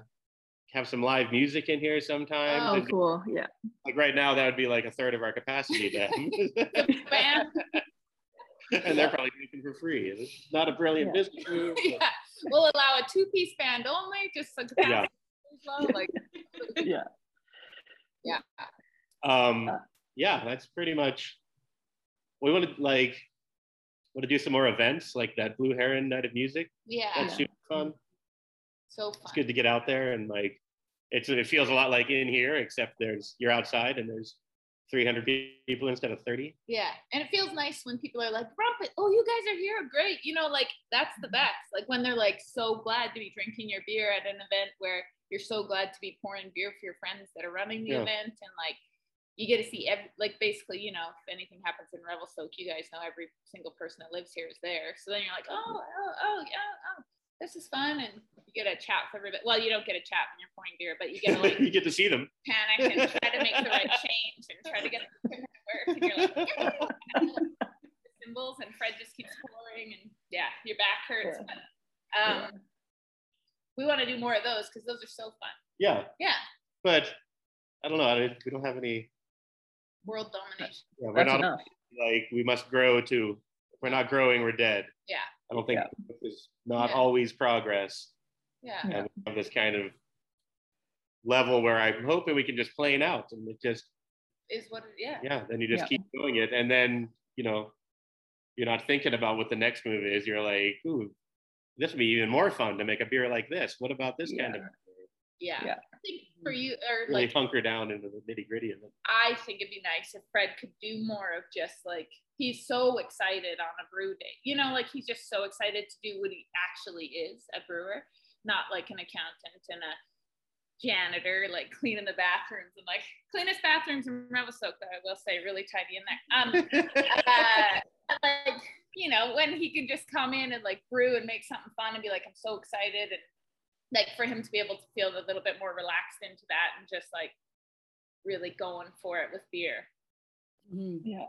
have some live music in here sometimes. Oh, And, cool. Yeah. Like right now, that would be like a third of our capacity then. Bam. and they're probably drinking for free. It's not a brilliant Yeah. business move. but- yeah. We'll allow a two-piece band only, just so capacity Yeah. Is. Like, Yeah. yeah. Um, Uh, yeah, that's pretty much. We want to like want to do some more events like that Blue Heron Night of Music. Yeah. That's super fun. So fun. It's good to get out there and like it's it feels a lot like in here except there's you're outside and there's 300 people instead of 30. Yeah. And it feels nice when people are like, Rumpus, oh, you guys are here. Great. You know, like that's the best. Like when they're like so glad to be drinking your beer at an event where you're so glad to be pouring beer for your friends that are running the Yeah. event and like you get to see every, like basically, you know, if anything happens in Revelstoke, you guys know every single person that lives here is there. So then you're like, oh, oh, oh, yeah, oh, this is fun. And you get a chat with everybody. Well, you don't get a chat when you're pouring beer, but you get to like you get to see them. panic and try to make the right change and try to get it to work. And you're like, the symbols, and Fred just keeps pouring, and yeah, your back hurts. Yeah. But um, we want to do more of those because those are so fun. Yeah, Yeah, but I don't know. I don't- we don't have any. world domination. Yeah, we're That's not enough. like we must grow to. If we're not growing, we're dead. Yeah, I don't think Yeah. it's not Yeah. always progress. yeah, Yeah. and we have this kind of level where I'm hoping we can just plane out and it just is what. It, yeah, yeah then you just Yeah. keep doing it and then you know you're not thinking about what the next move is you're like ooh this would be even more fun to make a beer like this what about this kind of yeah. Yeah. I think for you, or really like hunker down into the nitty gritty of it I think it'd be nice if Fred could do more of just like he's so excited on a brew day. You know, like he's just so excited to do what he actually is a brewer, not like an accountant and a janitor, like cleaning the bathrooms and like cleanest bathrooms in Revelstoke, I will say, really tidy in there. Um, uh, like you know, when he could just come in and like brew and make something fun and be like, I'm so excited and like for him to be able to feel a little bit more relaxed into that and just like really going for it with beer. Mhm. Yeah.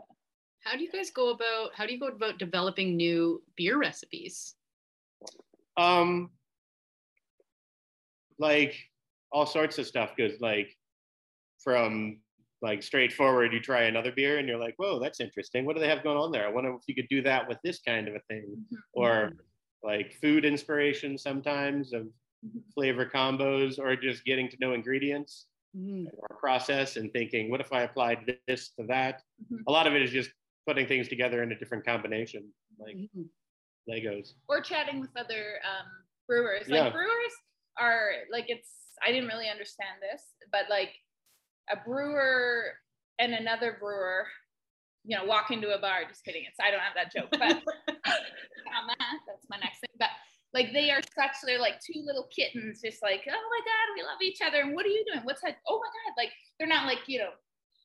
How do you guys go about how do you go about developing new beer recipes? um like all sorts of stuff because like from like straightforward you try another beer and you're like whoa that's interesting what do they have going on there i wonder if you could do that with this kind of a thing Mhm. or like food inspiration sometimes of Mhm. flavor combos or just getting to know ingredients Mhm. or process and thinking what if i applied this to that Mhm. a lot of it is just putting things together in a different combination like Mhm. legos Or chatting with other um, brewers. Yeah. Like brewers are like it's I didn't really understand this, but like a brewer and another brewer, you know, walk into a bar. Just kidding. It's I don't have that joke, but um, uh, that's my next thing. But like they are such they're like two little kittens, just like oh my god, we love each other. And what are you doing? What's that? Oh my god! Like they're not like you know,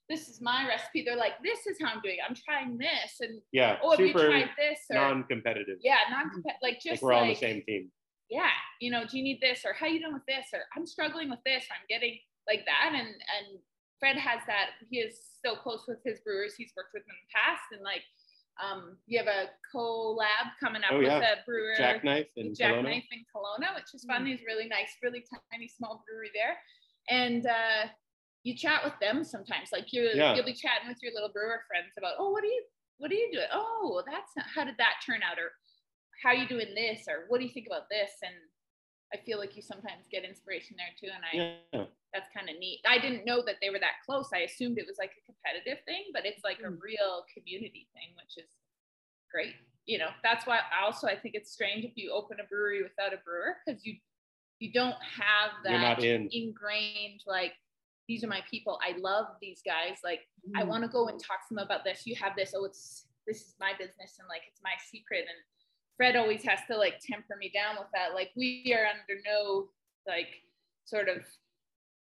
this is my recipe. They're like this is how I'm doing. it. I'm trying this, and yeah oh, have you super tried this? Or non-competitive yeah, non-competitive. like just we're all on the same team yeah, you know, do you need this or how you doing with this or I'm struggling with this or I'm getting like that and and Fred has that he is so close with his brewers he's worked with them in the past and like um you have a collab coming up Oh, with yeah. a brewer jackknife and with Jackknife Kelowna. in Kelowna, which is fun. He's really nice, really tiny, small brewery there. And uh, you chat with them sometimes. Like you, Yeah. you'll be chatting with your little brewer friends about, oh, what are you, what are you doing? Oh, that's not, how did that turn out? Or how are you doing this? Or what do you think about this? And I feel like you sometimes get inspiration there too. And I, yeah that's kind of neat. I didn't know that they were that close. I assumed it was like a competitive thing, but it's like a Mm. real community thing, which is great. You know, that's why also I think it's strange if you open a brewery without a brewer because you you don't have You're not that in. ingrained like these are my people. I love these guys. Like I Mhm. want to go and talk to them about this. You have this. Oh, it's this is my business and like it's my secret. And Fred always has to like temper me down with that. Like we are under no like sort of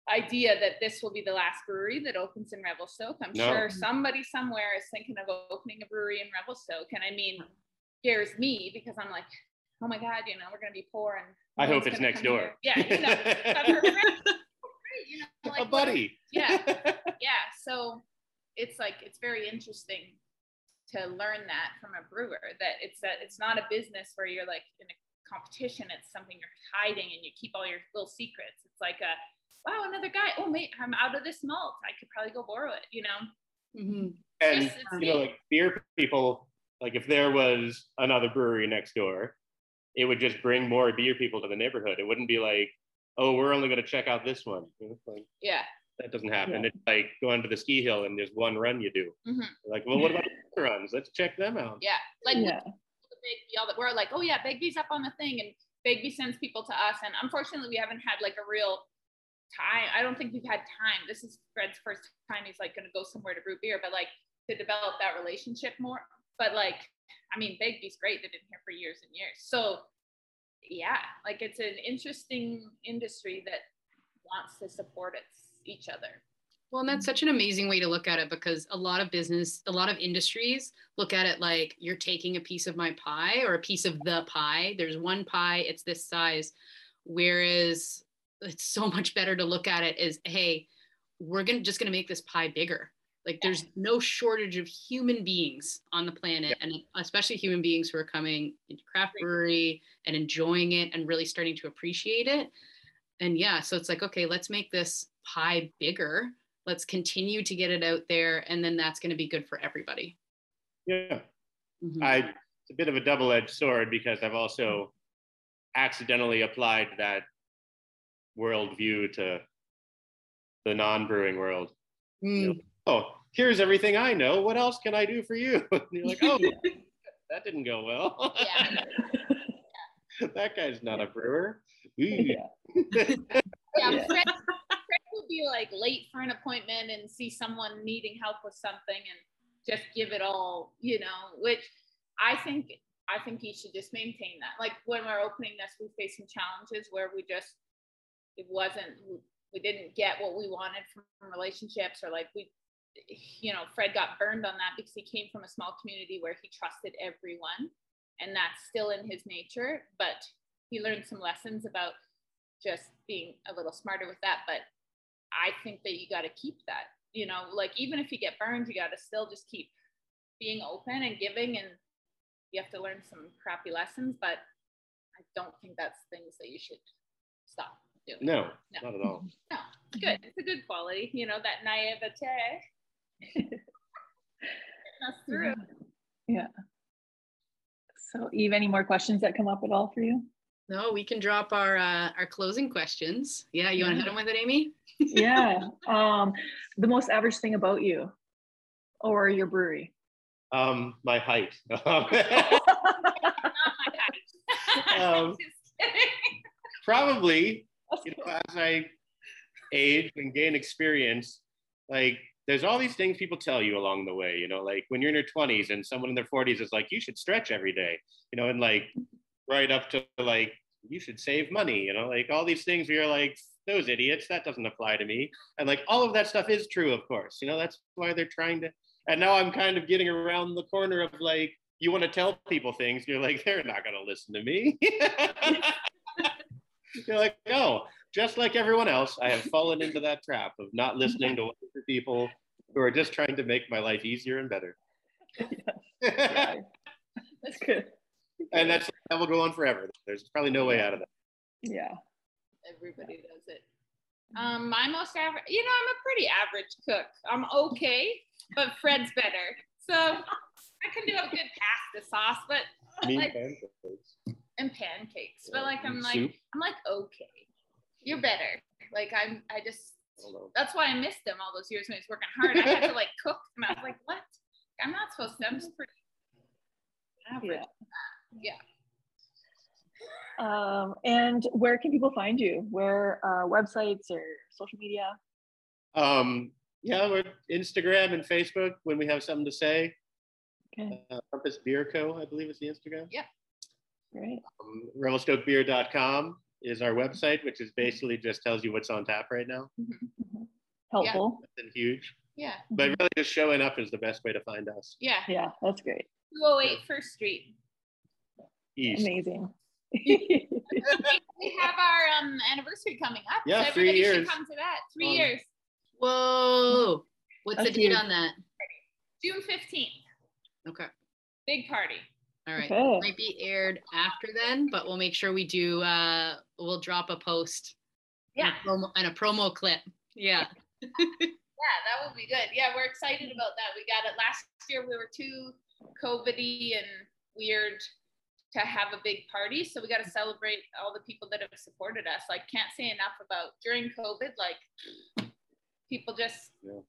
idea that this will be the last brewery that opens in Revelstoke. I'm No. sure somebody somewhere is thinking of opening a brewery in Revelstoke. And I mean, scares me because I'm like, oh my God, you know, we're gonna be poor and I hope it's next door. here. Yeah, you know, friends, you know, a like, what- buddy Yeah. yeah. So it's like it's very interesting to learn that from a brewer that it's that it's not a business where you're like in a competition it's something you're hiding and you keep all your little secrets it's like a wow another guy oh mate i'm out of this malt i could probably go borrow it you know Mhm. and Yes, it's you know, like beer people, like if there was another brewery next door, it would just bring more beer people to the neighborhood. It wouldn't be like, oh, we're only going to check out this one. You know, it's like, yeah that doesn't happen. Yeah. It's like going to the ski hill and there's one run you do. Mhm. Like, well, what about the runs? Let's check them out. yeah like we yeah. the Begbie, all that we're like, oh yeah, Begbie's up on the thing, and Begbie sends people to us. And unfortunately, we haven't had like a real time. I don't think we've had time. This is Fred's first time he's like gonna go somewhere to brew beer, but like to develop that relationship more. But like, I mean, Begbie's great. They've been here for years and years. So yeah, like it's an interesting industry that wants to support its each other. Well, and that's such an amazing way to look at it because a lot of business, a lot of industries look at it like you're taking a piece of my pie or a piece of the pie. There's one pie, it's this size. Whereas it's so much better to look at it as, hey, we're gonna just gonna make this pie bigger. Like there's no shortage of human beings on the planet, and especially human beings who are coming into craft brewery and enjoying it and really starting to appreciate it. And yeah, so it's like, okay, let's make this pie bigger. Let's continue to get it out there, and then that's going to be good for everybody. Yeah. Mhm. I, it's a bit of a double edged sword because I've also accidentally applied that worldview to the non brewing world. Mm. oh, here's everything I know. What else can I do for you? And you're like, oh, that didn't go well. Yeah. that guy's not a brewer. Ooh. yeah. Yeah. Fred, be like late for an appointment and see someone needing help with something and just give it all, you know, which I think I think you should just maintain that. Like when we're opening this, we faced some challenges where we just it wasn't we didn't get what we wanted from relationships or like we you know, Fred got burned on that because he came from a small community where he trusted everyone and that's still in his nature, but he learned some lessons about just being a little smarter with that. But I think that you got to keep that, you know, like even if you get burned, you got to still just keep being open and giving. And you have to learn some crappy lessons, but I don't think that's things that you should stop doing. No, No. not at all. No, good. It's a good quality, you know, that naivete. That's through. Yeah. So, Eve, any more questions that come up at all for you? No, we can drop our uh, our closing questions. Yeah, you want to hit them with it, Amy? Yeah. Um, the most average thing about you or your brewery? Um, my height. Not my height. Um, Probably, you know, as I age and gain experience, like there's all these things people tell you along the way, you know, like when you're in your 20s and someone in their 40s is like, you should stretch every day, you know, and like right up to like, you should save money, you know, like all these things where you're like, those idiots, that doesn't apply to me. And like all of that stuff is true, of course, you know, that's why they're trying to. And now I'm kind of getting around the corner of like, you want to tell people things, you're like, they're not going to listen to me. you're like, no, just like everyone else, I have fallen into that trap of not listening to people who are just trying to make my life easier and better. Yeah, that's good. And that's that will go on forever. There's probably no way out of that. Yeah. Everybody does it. Um, my most average, you know, I'm a pretty average cook. I'm okay, but Fred's better. So I can do a good pasta sauce, but Mean Like- pancakes. and pancakes. But like I'm like soup. I'm like okay, you're better. Like I'm I just Although- that's why I missed him all those years when he was working hard. I had to like cook, and I was like, what? I'm not supposed to. I'm just pretty average. Yeah. Yeah. Um, and where can people find you? Where uh, websites or social media? Um, yeah, we're Instagram and Facebook when we have something to say. Okay, Uh, Rumpus Beer Co. I believe is the Instagram. Yeah. Great. Um, RevelStokeBeer.com is our website, which is basically just tells you what's on tap right now. Mhm. Helpful. And huge, Yeah. but really just showing up is the best way to find us. Yeah. Yeah, that's great. 208 First Street. East. Amazing. we have our um anniversary coming up. Yeah, so three everybody years. should come to that. Three Um, years. Whoa! What's That's the date huge. on that? June 15th. Okay. Big party. All right. Okay. Might be aired after then, but we'll make sure we do. Uh, we'll drop a post. Yeah. And a promo, and a promo clip. Yeah. Yeah, that would be good. Yeah, we're excited about that. We got it last year. We were too COVIDy and weird to have a big party, so we got to celebrate all the people that have supported us. Like, can't say enough about during COVID. Like, people just Yeah.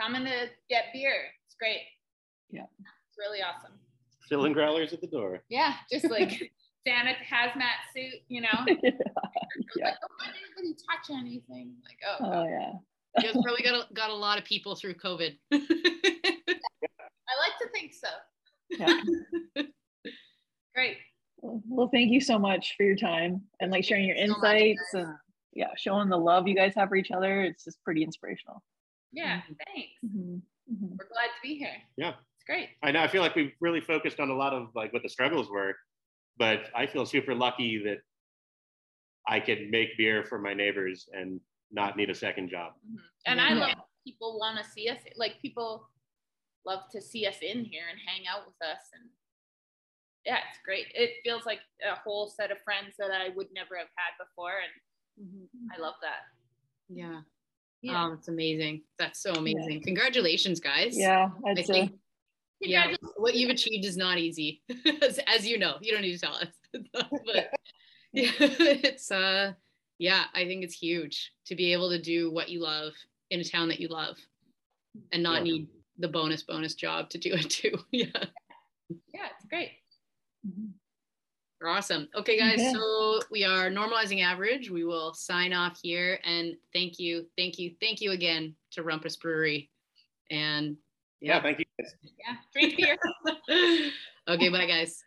coming to get beer. It's great. Yeah. it's really awesome. Filling growlers at the door. Yeah, just like Santa hazmat suit, you know. Yeah. Like, oh, don't let anybody touch anything. Like, oh, Oh yeah. You guys probably got a, got a lot of people through COVID. I like to think so. Yeah. Great. Well, thank you so much for your time and like sharing your so insights guys. and yeah, showing the love you guys have for each other. It's just pretty inspirational. Yeah, Mhm. thanks. Mhm. Mhm. We're glad to be here. Yeah. It's great. I know. I feel like we've really focused on a lot of like what the struggles were, but I feel super lucky that I could make beer for my neighbors and not need a second job. Mhm. And I love people want to see us. Like people love to see us in here and hang out with us. And yeah, it's great. It feels like a whole set of friends that I would never have had before. And I love that. yeah. Yeah. Oh, it's amazing. That's so amazing. Congratulations, guys. Yeah, I I'd say think yeah, what you've achieved is not easy, as, as you know. You don't need to tell us, but yeah, it's uh, yeah, I think it's huge to be able to do what you love in a town that you love, and not Yeah. need the bonus bonus job to do it too. yeah, Yeah, it's great. You're awesome. Okay, guys, Okay. so we are normalizing average. We will sign off here, and thank you, thank you, thank you again to Rumpus Brewery, and Yeah, thank you. guys. Yeah. Drink beer. okay, bye, guys.